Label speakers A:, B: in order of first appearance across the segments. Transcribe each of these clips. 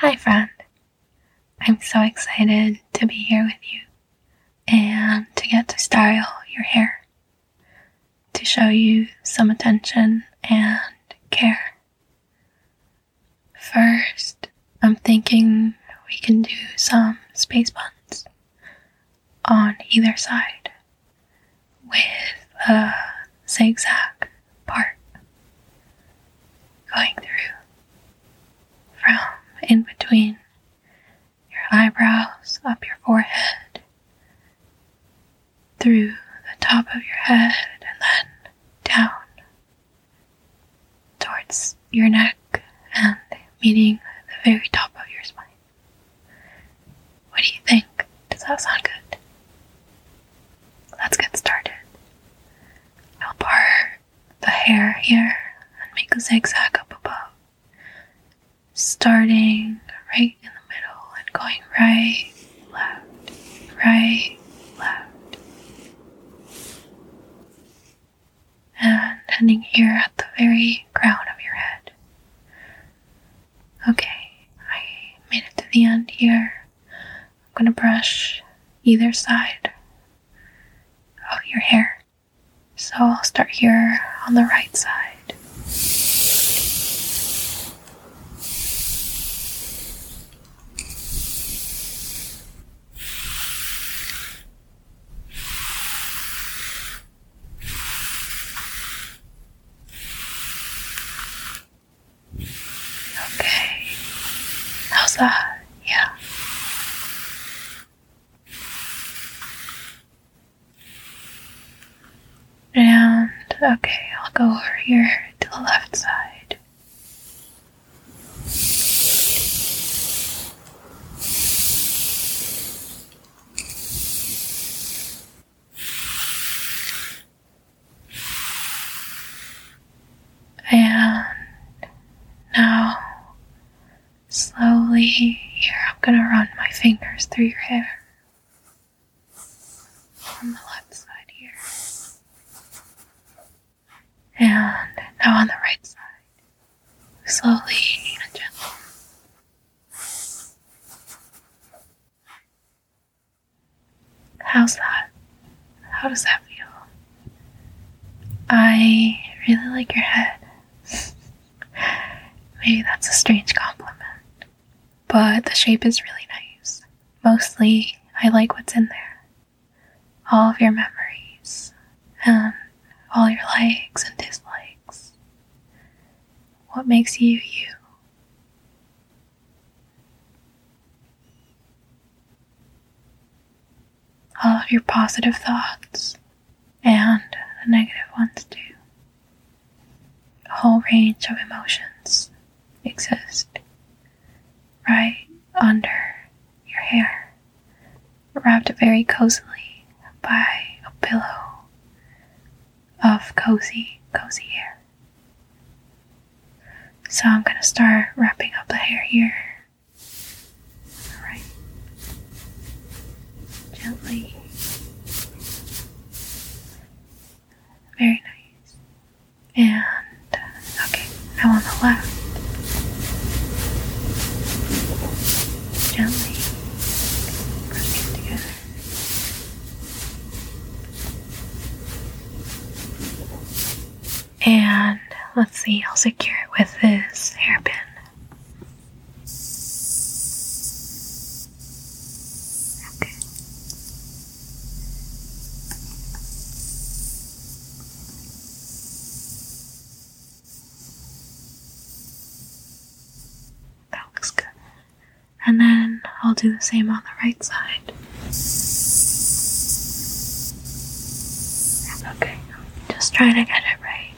A: Hi, friend. I'm so excited to be here with you and to get to style your hair, to show you some attention and care. First, I'm thinking we can do some space buns on either side with a zigzag part going through in between your eyebrows, up your forehead, through the top of your head, and then down towards your neck and meeting the very top of your spine. What do you think? Does that sound good? Let's get started. I'll part the hair here and make a zigzag starting right in the middle and going right, left, right, left. And ending here at the very crown of your head. Okay, I made it to the end here. I'm gonna brush either side of your hair. So I'll start here on the right side. Okay. How's that? Yeah. And okay, I'll go over here to the left side. And now, slowly here, I'm gonna run my fingers through your hair. On the left side here. And now on the right side. Slowly and gently. How's that? How does that feel? I really like your head. Maybe that's a strange compliment. But the shape is really nice. Mostly, I like what's in there. All of your memories, and all your likes and dislikes. What makes you you? All of your positive thoughts, and the negative ones too. A whole range of emotions exist right under your hair, wrapped very cozily by a pillow of cozy, cozy hair. So I'm gonna start wrapping up the hair here. Alright. Gently. Very nice. And uh, okay, now on the left. Gently brushing it together. And let's see, I'll secure it with this hairpin. Okay. That looks good. And then I'll do the same on the right side. Okay, just trying to get it right.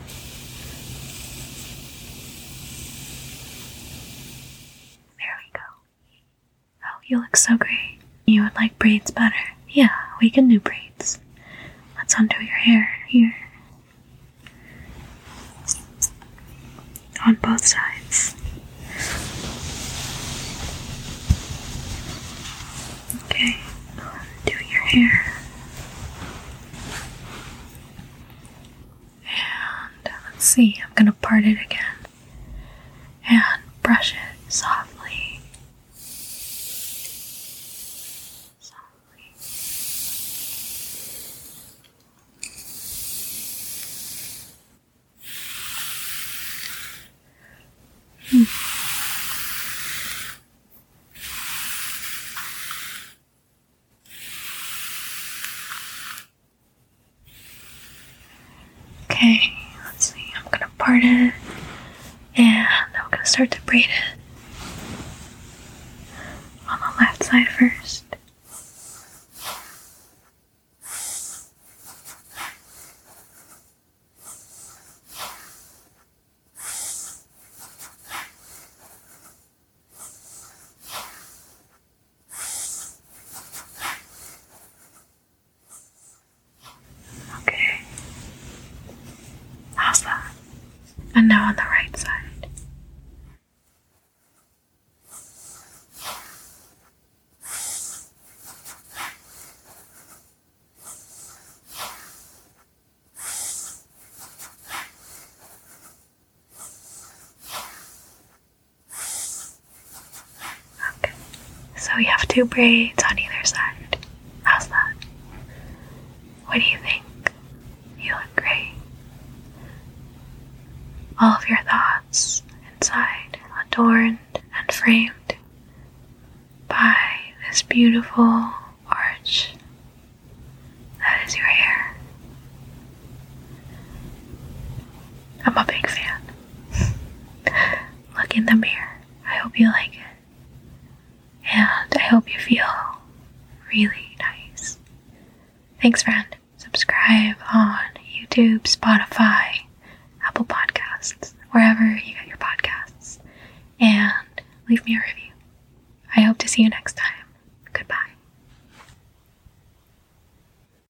A: There we go. Oh, you look so great. You would like braids better. Yeah, we can do braids. Let's undo your hair here. On both sides. Okay, do your hair. And let's see, I'm gonna part it again and brush it softly Okay, let's see. I'm gonna part it and I'm gonna start to braid it on the left side first. Okay. How's that? And now on the right side. Okay. So we have two braids on either side. How's that? What do you think? You look great. All of your thoughts inside, adorned and framed by this beautiful arch that is your hair. I'm a big fan. Look in the mirror. I hope you like it. And I hope you feel really nice. Thanks, friend. Subscribe on YouTube, Spotify, Apple Podcasts, wherever you get your podcasts, and leave me a review. I hope to see you next time.